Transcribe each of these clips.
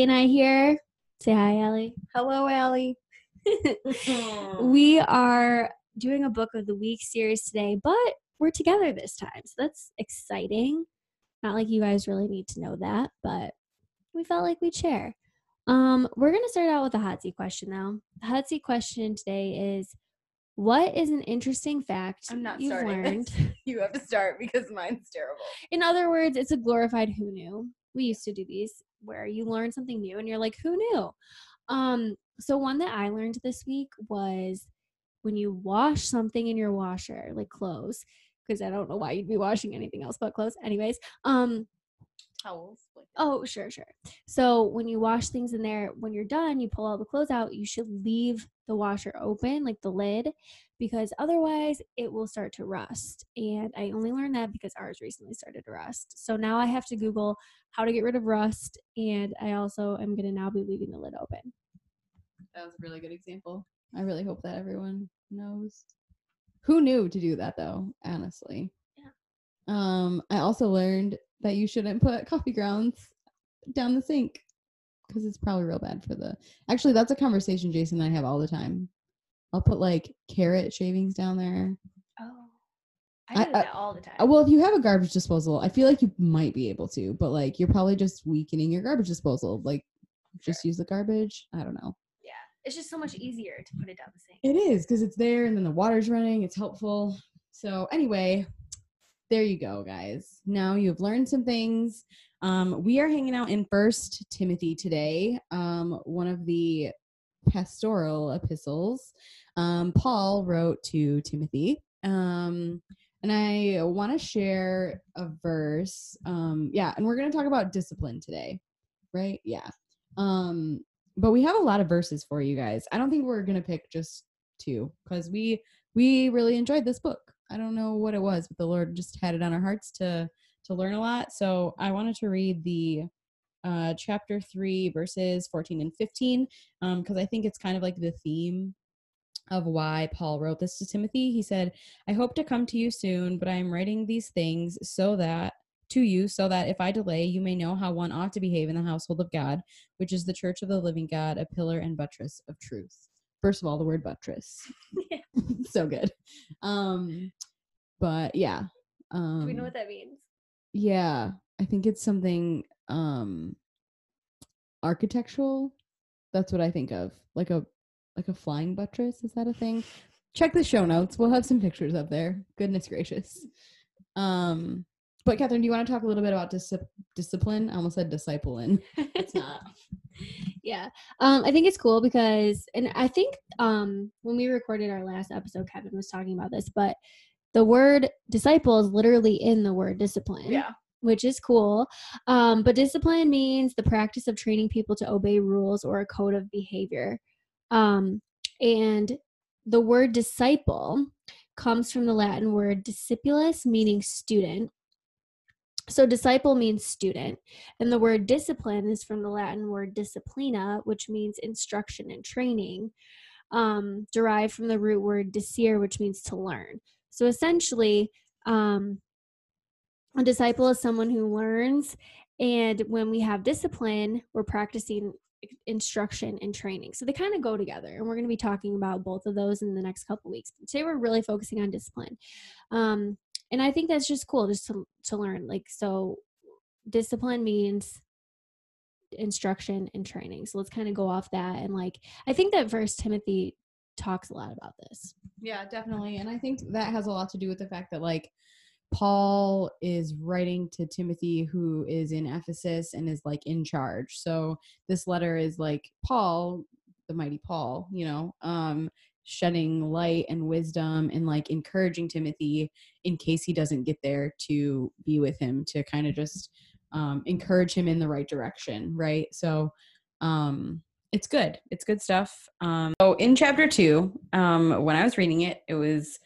Allie and I here. Say hi, Allie. Hello, Allie. we are doing a book of the week series today, but we're together this time. So that's exciting. Not like you guys really need to know that, but we felt like we'd share. Um, we're going to start out with a hot seat question though. The hot seat question today is what is an interesting fact I'm not you've learned? You have to start because mine's terrible. In other words, it's a glorified who knew. We used to do these where you learn something new and you're like, who knew? Um, so one that I learned this week was when you wash something in your washer, like clothes, because I don't know why you'd be washing anything else but clothes. Anyways, um, Towels. like- Oh, sure, sure. So when you wash things in there, when you're done, you pull all the clothes out, you should leave the washer open, like the lid, because otherwise it will start to rust. And I only learned that because ours recently started to rust. So now I have to Google how to get rid of rust. And I also am going to now be leaving the lid open. That was a really good example. I really hope that everyone knows. Who knew to do that though, honestly. Um, I also learned that you shouldn't put coffee grounds down the sink because it's probably real bad for the actually that's a conversation Jason and I have all the time. I'll put like carrot shavings down there. Oh, I- do I- that all the time. Uh, Well, if you have a garbage disposal, I feel like you might be able to, but like you're probably just weakening your garbage disposal. Like just use the garbage. I don't know. yeah, it's just so much easier to put it down the sink. It is because it's there and then the water's running. It's helpful. So anyway, there you go, guys. Now you've learned some things. Um, we are hanging out in First Timothy today, um, one of the pastoral epistles. Um, Paul wrote to Timothy. Um, and I want to share a verse. Um, yeah, and we're going to talk about discipline today, right? Yeah. Um, but we have a lot of verses for you guys. I don't think we're going to pick just two because we we really enjoyed this book. I don't know what it was, but the Lord just had it on our hearts to to learn a lot. So I wanted to read the uh, chapter three, verses fourteen and fifteen, because I think it's kind of like the theme of why Paul wrote this to Timothy. He said, "I hope to come to you soon, but I am writing these things so that." To you, so that if I delay, you may know how one ought to behave in the household of God, which is the church of the living God, a pillar and buttress of truth. First of all, the word buttress. Yeah. so good. Um but yeah. Um do we know what that means? Yeah, I think it's something um architectural. That's what I think of. Like a like a flying buttress, is that a thing? Check the show notes. We'll have some pictures up there. Goodness gracious. Um but Catherine, do you want to talk a little bit about dis- discipline? I almost said discipline. It's not. yeah um i think it's cool because and i think um when we recorded our last episode kevin was talking about this but the word disciple is literally in the word discipline Yeah. which is cool um but discipline means the practice of training people to obey rules or a code of behavior um and the word disciple comes from the latin word discipulus meaning student so disciple means student and the word discipline is from the Latin word disciplina, which means instruction and training, um, derived from the root word discere, which means to learn. So essentially, um, a disciple is someone who learns, and when we have discipline, we're practicing instruction and training. So they kind of go together, and we're going to be talking about both of those in the next couple weeks. Today we're really focusing on discipline. Um, and I think that's just cool just to to learn. Like so discipline means instruction and training. So let's kind of go off that and like I think that verse Timothy talks a lot about this. Yeah, definitely. And I think that has a lot to do with the fact that like Paul is writing to Timothy who is in Ephesus and is like in charge. So this letter is like Paul, the mighty Paul, you know, um shedding light and wisdom and like encouraging Timothy in case he doesn't get there to be with him to kind of just um encourage him in the right direction, right? So um it's good. It's good stuff. Um, so in chapter two, um, when I was reading it, it was,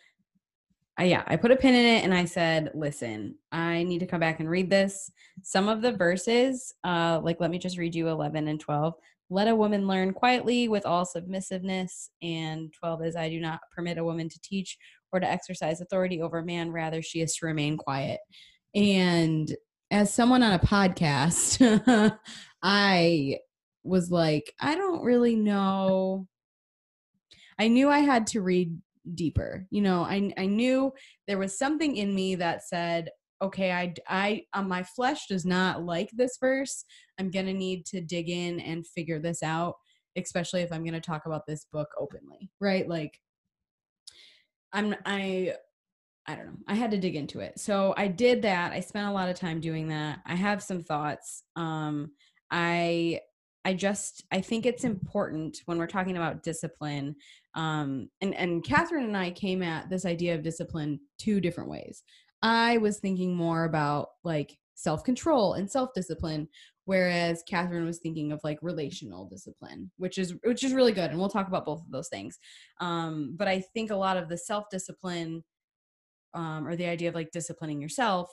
I, yeah, I put a pin in it and I said, listen, I need to come back and read this. Some of the verses, uh, like let me just read you 11 and 12. Let a woman learn quietly with all submissiveness. And 12 is, I do not permit a woman to teach or to exercise authority over a man. Rather, she is to remain quiet. And as someone on a podcast, I was like, I don't really know. I knew I had to read deeper. You know, I I knew there was something in me that said, okay, I I um, my flesh does not like this verse. I'm to need to dig in and figure this out, especially if I'm to talk about this book openly, right? Like I'm I I don't know. I had to dig into it. So I did that. I spent a lot of time doing that. I have some thoughts. Um I I just I think it's important when we're talking about discipline. Um, and and Catherine and I came at this idea of discipline two different ways. I was thinking more about like self control and self discipline, whereas Catherine was thinking of like relational discipline, which is which is really good, and we'll talk about both of those things. Um, but I think a lot of the self discipline um, or the idea of like disciplining yourself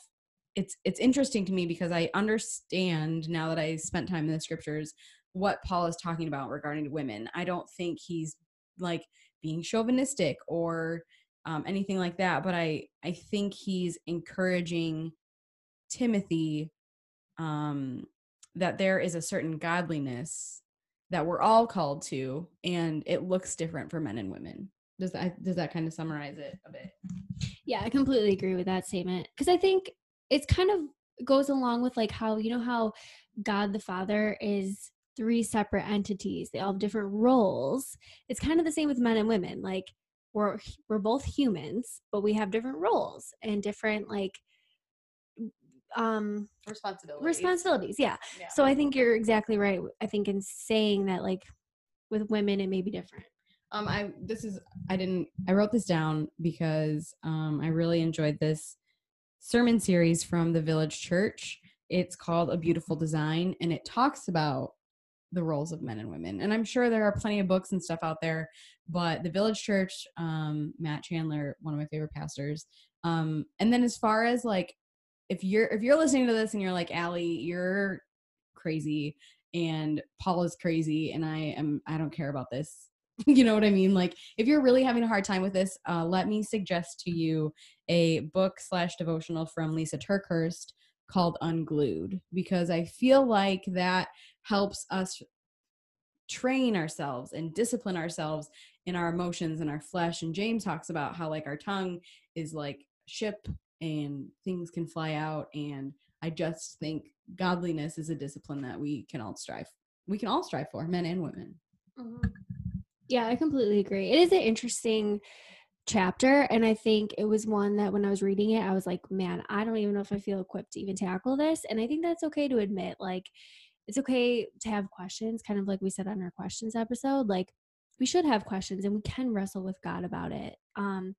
it's it's interesting to me because I understand now that I spent time in the scriptures what Paul is talking about regarding women. I don't think he's like being chauvinistic or um, anything like that, but I I think he's encouraging Timothy um, that there is a certain godliness that we're all called to, and it looks different for men and women. Does that does that kind of summarize it a bit? Yeah, I completely agree with that statement because I think it's kind of goes along with like how you know how God the Father is three separate entities. They all have different roles. It's kind of the same with men and women. Like we're we're both humans, but we have different roles and different like um responsibilities. responsibilities. Yeah. Yeah. So I think you're exactly right. I think in saying that like with women it may be different. Um, I this is I didn't I wrote this down because um I really enjoyed this sermon series from the Village Church. It's called A Beautiful Design, and it talks about the roles of men and women. And I'm sure there are plenty of books and stuff out there, but the Village Church, um, Matt Chandler, one of my favorite pastors. Um, and then as far as like, if you're if you're listening to this and you're like, Allie, you're crazy, and Paul is crazy, and I am I don't care about this. you know what I mean? Like, if you're really having a hard time with this, uh, let me suggest to you a book slash devotional from Lisa TerKeurst called Unglued because I feel like that helps us train ourselves and discipline ourselves in our emotions and our flesh. And James talks about how like our tongue is like ship and things can fly out. And I just think godliness is a discipline that we can all strive. We can all strive for, men and women. Mm-hmm. Yeah, I completely agree. It is an interesting chapter and I think it was one that when I was reading it I was like, man, I don't even know if I feel equipped to even tackle this and I think that's okay to admit like it's okay to have questions kind of like we said on our questions episode like we should have questions and we can wrestle with God about it. Um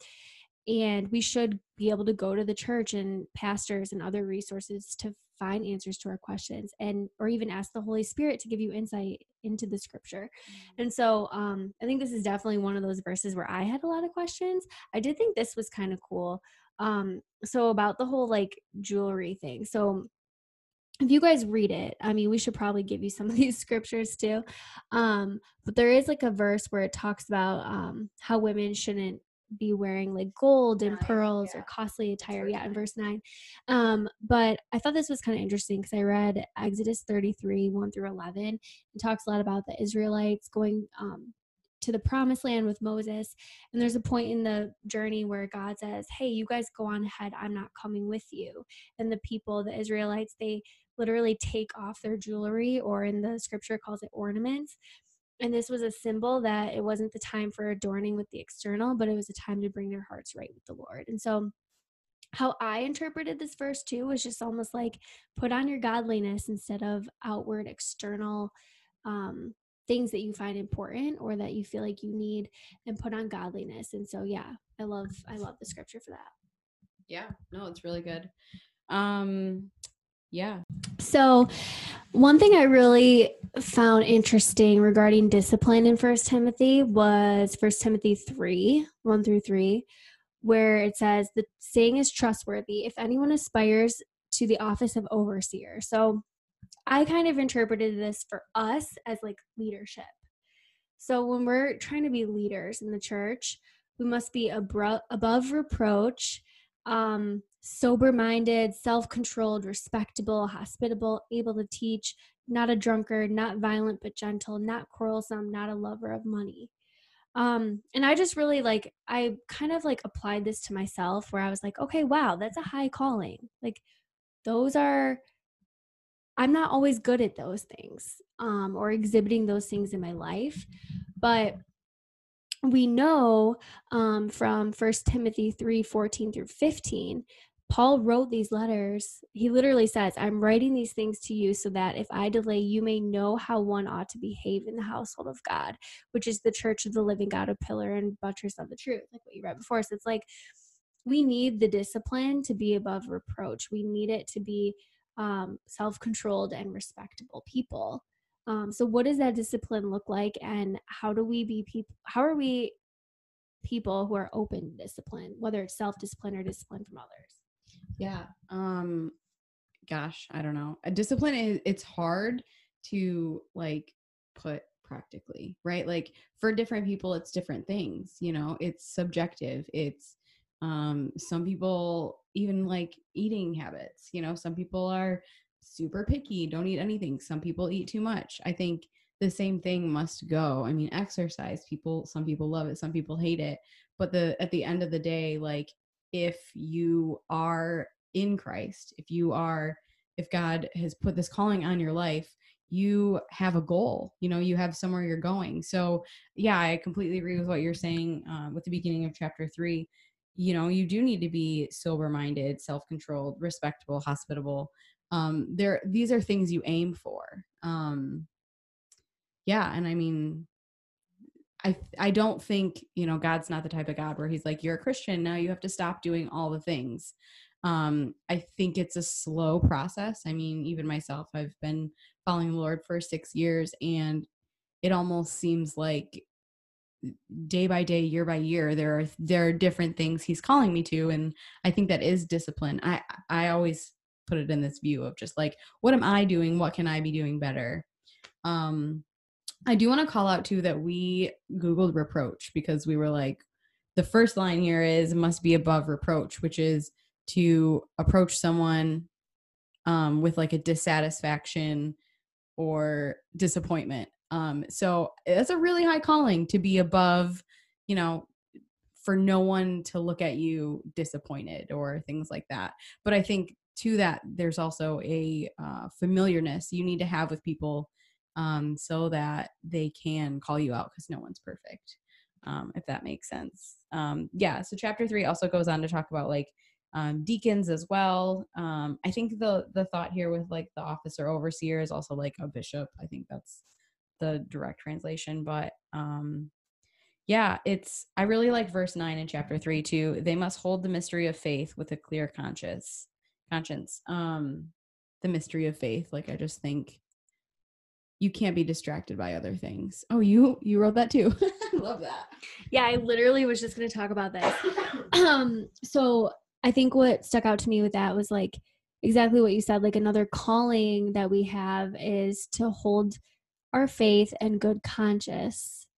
and we should be able to go to the church and pastors and other resources to find answers to our questions and or even ask the holy spirit to give you insight into the scripture. And so um, i think this is definitely one of those verses where i had a lot of questions. I did think this was kind of cool um, so about the whole like jewelry thing. So if you guys read it i mean we should probably give you some of these scriptures too. Um, but there is like a verse where it talks about um, how women shouldn't be wearing like gold and Nine, pearls yeah. or costly attire. yeah in verse 9 um but i thought this was kind of interesting because i read exodus 33 1 through 11 it talks a lot about the israelites going um to the promised land with moses. And there's a point in the journey where god says hey you guys go on ahead. I'm not coming with you. And the people the israelites they literally take off their jewelry or in the scripture calls it ornaments and this was a symbol that it wasn't the time for adorning with the external, but it was a time to bring their hearts right with the Lord. And so, how I interpreted this verse too was just almost like put on your godliness instead of outward external um, things that you find important or that you feel like you need, and put on godliness. And so, yeah, I love I love the scripture for that. Yeah, no, it's really good. Um, yeah, So, one thing I really found interesting regarding discipline in First Timothy was First Timothy 3 1 through 3, where it says, The saying is trustworthy if anyone aspires to the office of overseer. So, I kind of interpreted this for us as like leadership. So, when we're trying to be leaders in the church, we must be above reproach um, sober minded, self controlled, respectable, hospitable, able to teach, not a drunkard, not violent but gentle, not quarrelsome, not a lover of money. Um, and I just really like, I kind of like applied this to myself where I was like, okay, wow, that's a high calling. Like, those are, I'm not always good at those things um, or exhibiting those things in my life. But we know um, from First Timothy 3 14 through 15 Paul wrote these letters. He literally says, I'm writing these things to you so that if I delay, you may know how one ought to behave in the household of God, which is the church of the living God, a pillar and buttress of the truth, like what you read before. So it's like we need the discipline to be above reproach. We need it to be um, self controlled and respectable people. Um, so, what does that discipline look like, and how do we be people? How are we people who are open to discipline, whether it's self discipline or discipline from others? Yeah. Um gosh, I don't know. A discipline is it's hard to like put practically, right? Like for different people it's different things, you know. It's subjective. It's um some people even like eating habits, you know, some people are super picky, don't eat anything. Some people eat too much. I think the same thing must go. I mean, exercise, people some people love it, some people hate it, but the at the end of the day like if you are in Christ, if you are, if God has put this calling on your life, you have a goal, you know, you have somewhere you're going. So, yeah, I completely agree with what you're saying uh, with the beginning of chapter three. You know, you do need to be sober minded, self controlled, respectable, hospitable. Um, there, these are things you aim for. Um, yeah, and I mean, I I don't think you know God's not the type of God where He's like you're a Christian now you have to stop doing all the things. Um, I think it's a slow process. I mean, even myself, I've been following the Lord for six years, and it almost seems like day by day, year by year, there are there are different things He's calling me to, and I think that is discipline. I I always put it in this view of just like what am I doing? What can I be doing better? Um, I do want to call out too that we Googled reproach because we were like, the first line here is must be above reproach, which is to approach someone um, with like a dissatisfaction or disappointment. Um, so that's a really high calling to be above, you know, for no one to look at you disappointed or things like that. But I think to that, there's also a uh, familiarness you need to have with people um, so that they can call you out because no one's perfect, um, if that makes sense. Um, yeah, so chapter three also goes on to talk about like um, deacons as well. Um, I think the the thought here with like the officer overseer is also like a bishop. I think that's the direct translation, but um, yeah, it's I really like verse nine in chapter three too. They must hold the mystery of faith with a clear conscience. Conscience. Um, the mystery of faith. Like I just think you can't be distracted by other things. Oh, you you wrote that too. Love that. Yeah, I literally was just going to talk about this. um, so I think what stuck out to me with that was like exactly what you said. Like another calling that we have is to hold our faith and good conscience.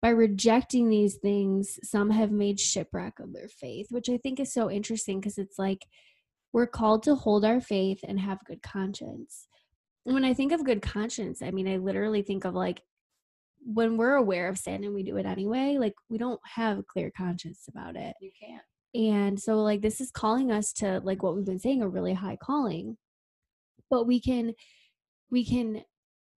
By rejecting these things, some have made shipwreck of their faith, which I think is so interesting because it's like we're called to hold our faith and have good conscience when I think of good conscience, I mean, I literally think of like when we're aware of sin and we do it anyway, like we don't have a clear conscience about it. You can't. And so, like, this is calling us to, like, what we've been saying, a really high calling. But we can, we can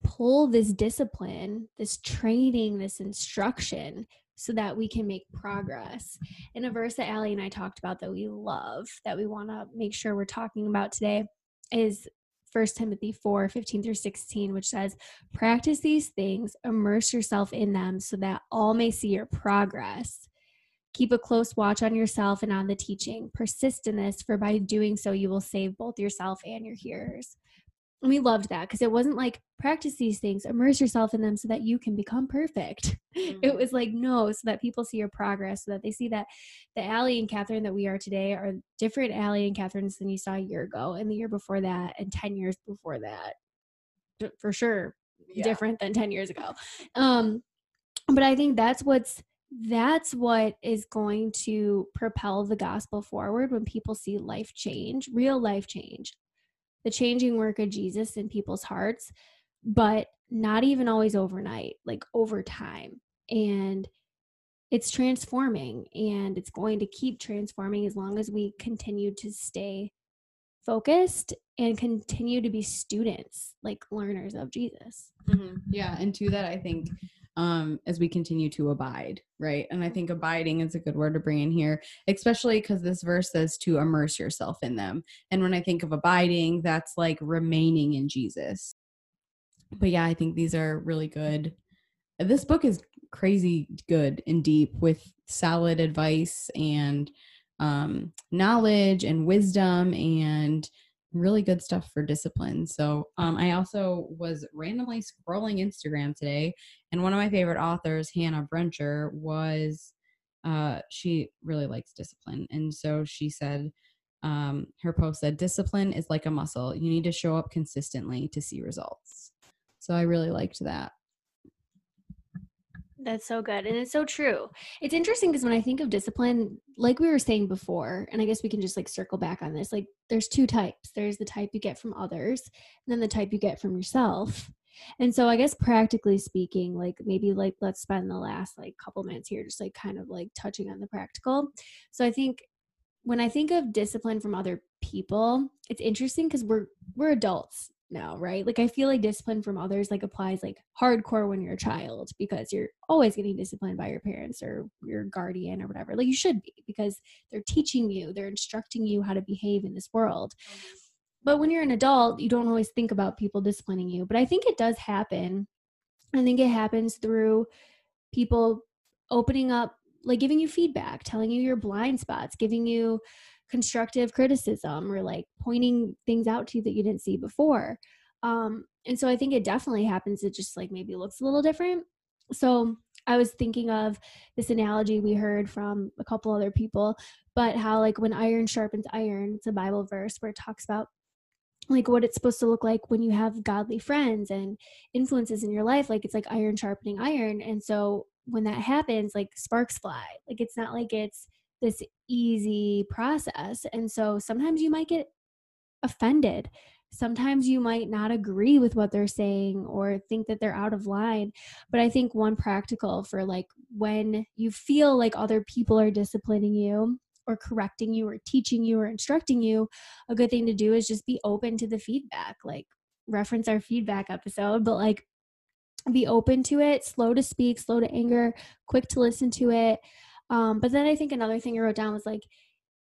pull this discipline, this training, this instruction so that we can make progress. In a verse that Allie and I talked about that we love, that we want to make sure we're talking about today, is First Timothy 4 15 through 16, which says, Practice these things, immerse yourself in them so that all may see your progress. Keep a close watch on yourself and on the teaching. Persist in this, for by doing so, you will save both yourself and your hearers. And we loved that because it wasn't like practice these things, immerse yourself in them so that you can become perfect. Mm-hmm. It was like, no, so that people see your progress, so that they see that the Allie and Catherine that we are today are different Allie and Catherines than you saw a year ago, and the year before that, and 10 years before that. For sure, yeah. different than 10 years ago. Um, but I think that's what's that's what is going to propel the gospel forward when people see life change, real life change, the changing work of Jesus in people's hearts, but not even always overnight, like over time. And it's transforming and it's going to keep transforming as long as we continue to stay focused and continue to be students, like learners of Jesus. Mm-hmm. Yeah, and to that, I think um, as we continue to abide, right? And I think abiding is a good word to bring in here, especially because this verse says to immerse yourself in them. And when I think of abiding, that's like remaining in Jesus. But yeah, I think these are really good. This book is crazy good and deep with solid advice and um, knowledge and wisdom and really good stuff for discipline. So um, I also was randomly scrolling Instagram today, and one of my favorite authors, Hannah Brencher, was uh, she really likes discipline, and so she said. Um, her post said, Discipline is like a muscle. You need to show up consistently to see results. So I really liked that. That's so good. And it's so true. It's interesting because when I think of discipline, like we were saying before, and I guess we can just like circle back on this, like there's two types. There's the type you get from others, and then the type you get from yourself. And so I guess practically speaking, like maybe like let's spend the last like couple minutes here just like kind of like touching on the practical. So I think when I think of discipline from other people, it's interesting because we're we're adults now, right? Like I feel like discipline from others like applies like hardcore when you're a child because you're always getting disciplined by your parents or your guardian or whatever. Like you should be because they're teaching you, they're instructing you how to behave in this world. But when you're an adult, you don't always think about people disciplining you. But I think it does happen. I think it happens through people opening up like giving you feedback, telling you your blind spots, giving you constructive criticism or like pointing things out to you that you didn't see before. Um, and so I think it definitely happens. It just like maybe looks a little different. So I was thinking of this analogy we heard from a couple other people, but how like when iron sharpens iron, it's a Bible verse where it talks about like what it's supposed to look like when you have godly friends and influences in your life like it's like iron sharpening iron and so when that happens like sparks fly like it's not like it's this easy process. And so sometimes you might get offended. Sometimes you might not agree with what they're saying or think that they're out of line. But I think one practical for like when you feel like other people are disciplining you or correcting you or teaching you or instructing you, a good thing to do is just be open to the feedback. Like reference our feedback episode, but like be open to it, slow to speak, slow to anger, quick to listen to it. Um, but then I think another thing I wrote down was like,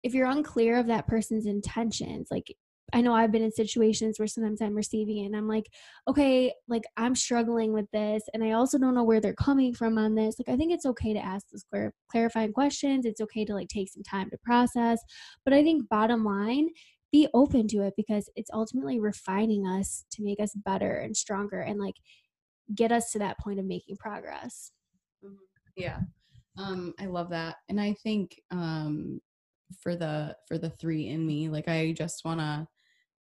if you're unclear of that person's intentions, like I know I've been in situations where sometimes I'm receiving it and I'm like, okay, like I'm struggling with this and I also don't know where they're coming from on this. Like I think it's okay to ask those clar- clarifying questions. It's okay to like take some time to process. But I think bottom line, be open to it because it's ultimately refining us to make us better and stronger and like get us to that point of making progress. Mm-hmm. Yeah. Um, I love that. And I think um for the for the three in me, like I just wanna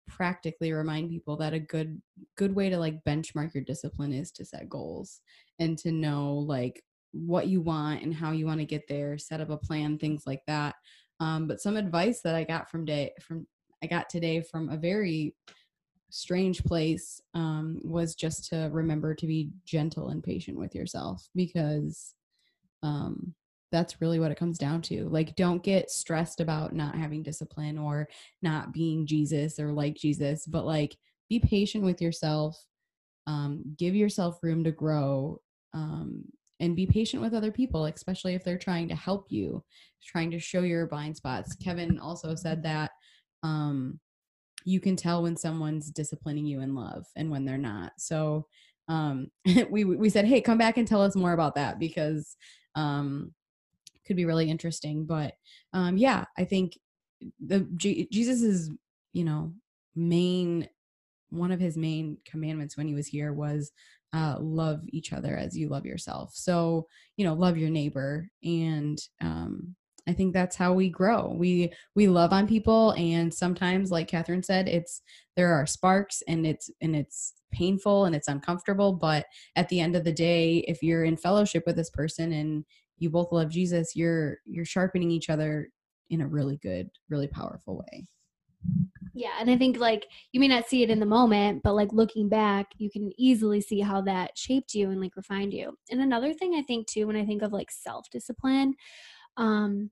practically remind people that a good good way to like benchmark your discipline is to set goals and to know like what you want and how you want to get there, set up a plan, things like that. Um, but some advice that I got from day from I got today from a very strange place um, was just to remember to be gentle and patient with yourself because um that's really what it comes down to like don't get stressed about not having discipline or not being jesus or like jesus but like be patient with yourself um give yourself room to grow um and be patient with other people especially if they're trying to help you trying to show your blind spots. Kevin also said that um you can tell when someone's disciplining you in love and when they're not. So um we we said hey come back and tell us more about that because um, could be really interesting. But um, yeah, I think the G- Jesus's you know main one of his main commandments when he was here was uh, love each other as you love yourself. So you know, love your neighbor, and um, I think that's how we grow. We we love on people, and sometimes, like Catherine said, it's there are sparks, and it's and it's painful and it's uncomfortable. But at the end of the day, if you're in fellowship with this person and you both love Jesus, you're you're sharpening each other in a really good, really powerful way. Yeah, and I think like you may not see it in the moment, but like looking back, you can easily see how that shaped you and like refined you. And another thing I think too when I think of like self-discipline, um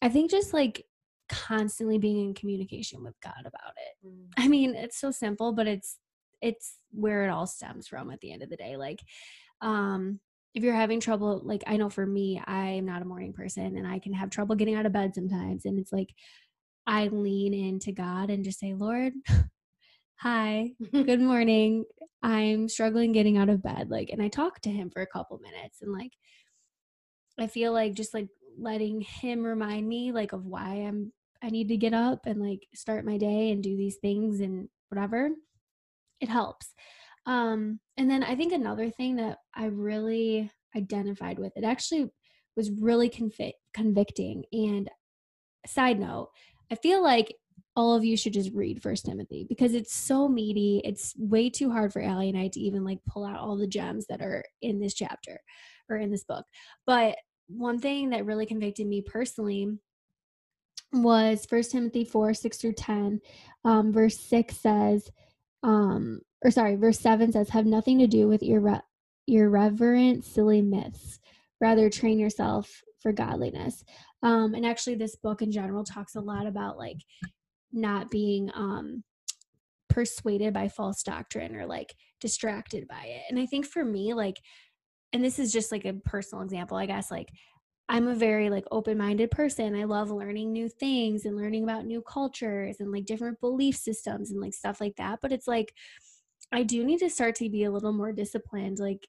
I think just like constantly being in communication with God about it. Mm. I mean, it's so simple, but it's it's where it all stems from at the end of the day. Like um if you're having trouble like I know for me, I am not a morning person and I can have trouble getting out of bed sometimes and it's like I lean into God and just say, "Lord, hi, good morning. I'm struggling getting out of bed." Like and I talk to him for a couple minutes and like I feel like just like letting him remind me like of why I'm I need to get up and like start my day and do these things and whatever. It helps. Um and then I think another thing that I really identified with it actually was really convi- convicting and side note, I feel like all of you should just read First Timothy because it's so meaty. It's way too hard for Allie and I to even like pull out all the gems that are in this chapter or in this book. But one thing that really convicted me personally was First Timothy 4 6 through 10. Um, verse 6 says, um, or sorry, verse 7 says, have nothing to do with irre- irreverent, silly myths. Rather, train yourself for godliness. Um, and actually, this book in general talks a lot about like not being um, persuaded by false doctrine or like distracted by it. And I think for me, like, and this is just like a personal example, I guess, like, I'm a very like open-minded person. I love learning new things and learning about new cultures and like different belief systems and like stuff like that. But it's like I do need to start to be a little more disciplined like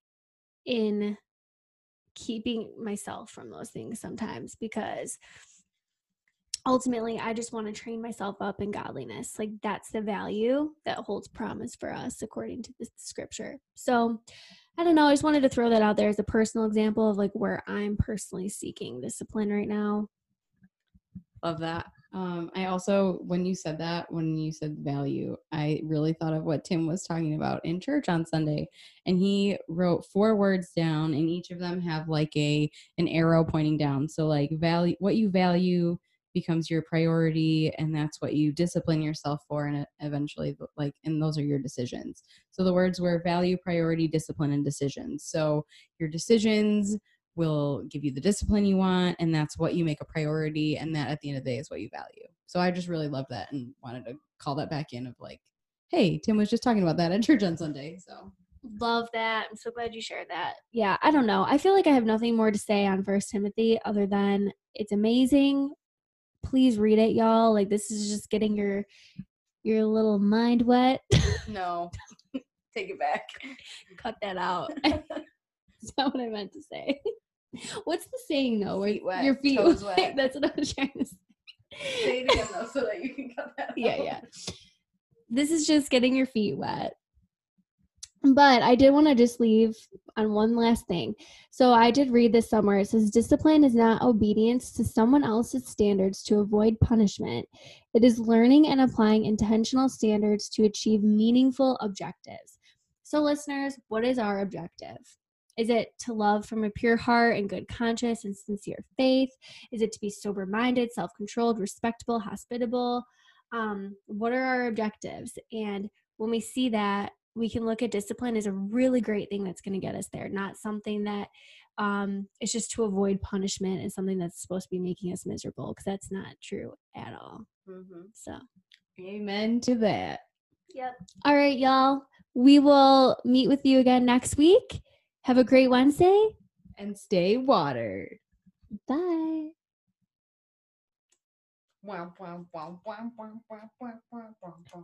in keeping myself from those things sometimes because ultimately I just want to train myself up in godliness. Like that's the value that holds promise for us according to the scripture. So I don't know. I just wanted to throw that out there as a personal example of like where I'm personally seeking discipline right now. Love that. Um, I also, when you said that, when you said value, I really thought of what Tim was talking about in church on Sunday, and he wrote four words down, and each of them have like a an arrow pointing down. So like value, what you value becomes your priority, and that's what you discipline yourself for, and uh, eventually, like, and those are your decisions. So the words were value, priority, discipline, and decisions. So your decisions will give you the discipline you want and that's what you make a priority and that at the end of the day is what you value. So i just really love that and wanted to call that back in of like hey tim was just talking about that at church on sunday so. Love that. I'm so glad you shared that. Yeah i don't know. I feel like i have nothing more to say on first timothy other than it's amazing please read it y'all like this is just getting your your little mind wet No. Take it back. cut that out That's not what I meant to say. What's the saying though? Where Feet wet, your feet toes wet. wet. That's what I was trying to say. Say it again though, so that you can cut that. Yeah, out. yeah. This is just getting your feet wet. But I did want to just leave on one last thing. So I did read this somewhere. It says discipline is not obedience to someone else's standards to avoid punishment. It is learning and applying intentional standards to achieve meaningful objectives. So listeners, what is our objective? Is it to love from a pure heart and good conscience and sincere faith? Is it to be sober minded, self controlled, respectable, hospitable? Um, what are our objectives? And when we see that, we can look at discipline as a really great thing that's going to get us there, not something that um, is just to avoid punishment and something that's supposed to be making us miserable because that's not true at all. Mhm. So, amen to that yep. All right, y'all. We will meet with you again next week. Have a great Wednesday. and stay watered Bye. Wow, wow, wow, wow, wow, wow, wow, wow, wow, wow.